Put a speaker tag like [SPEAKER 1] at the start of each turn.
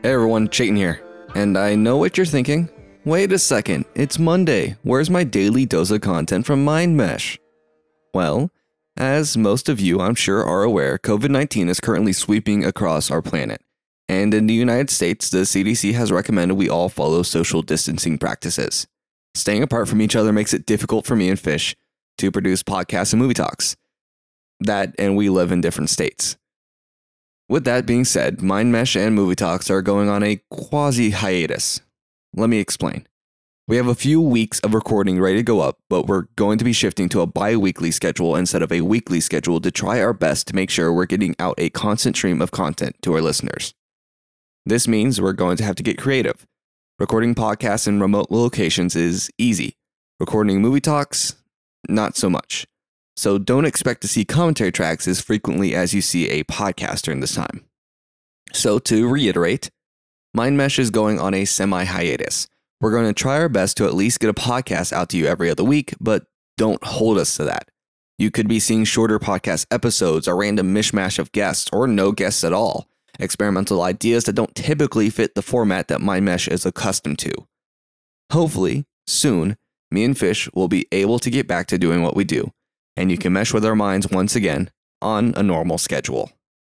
[SPEAKER 1] Hey everyone, Chayton here. And I know what you're thinking. Wait a second, it's Monday. Where's my daily dose of content from Mind Mesh? Well, as most of you I'm sure are aware, COVID 19 is currently sweeping across our planet. And in the United States, the CDC has recommended we all follow social distancing practices. Staying apart from each other makes it difficult for me and Fish to produce podcasts and movie talks. That, and we live in different states. With that being said, Mind Mesh and Movie Talks are going on a quasi hiatus. Let me explain. We have a few weeks of recording ready to go up, but we're going to be shifting to a bi weekly schedule instead of a weekly schedule to try our best to make sure we're getting out a constant stream of content to our listeners. This means we're going to have to get creative. Recording podcasts in remote locations is easy. Recording movie talks, not so much. So don't expect to see commentary tracks as frequently as you see a podcast during this time. So to reiterate, Mind Mesh is going on a semi hiatus. We're going to try our best to at least get a podcast out to you every other week, but don't hold us to that. You could be seeing shorter podcast episodes, a random mishmash of guests, or no guests at all, experimental ideas that don't typically fit the format that Mind Mesh is accustomed to. Hopefully, soon, me and Fish will be able to get back to doing what we do and you can mesh with our minds once again on a normal schedule.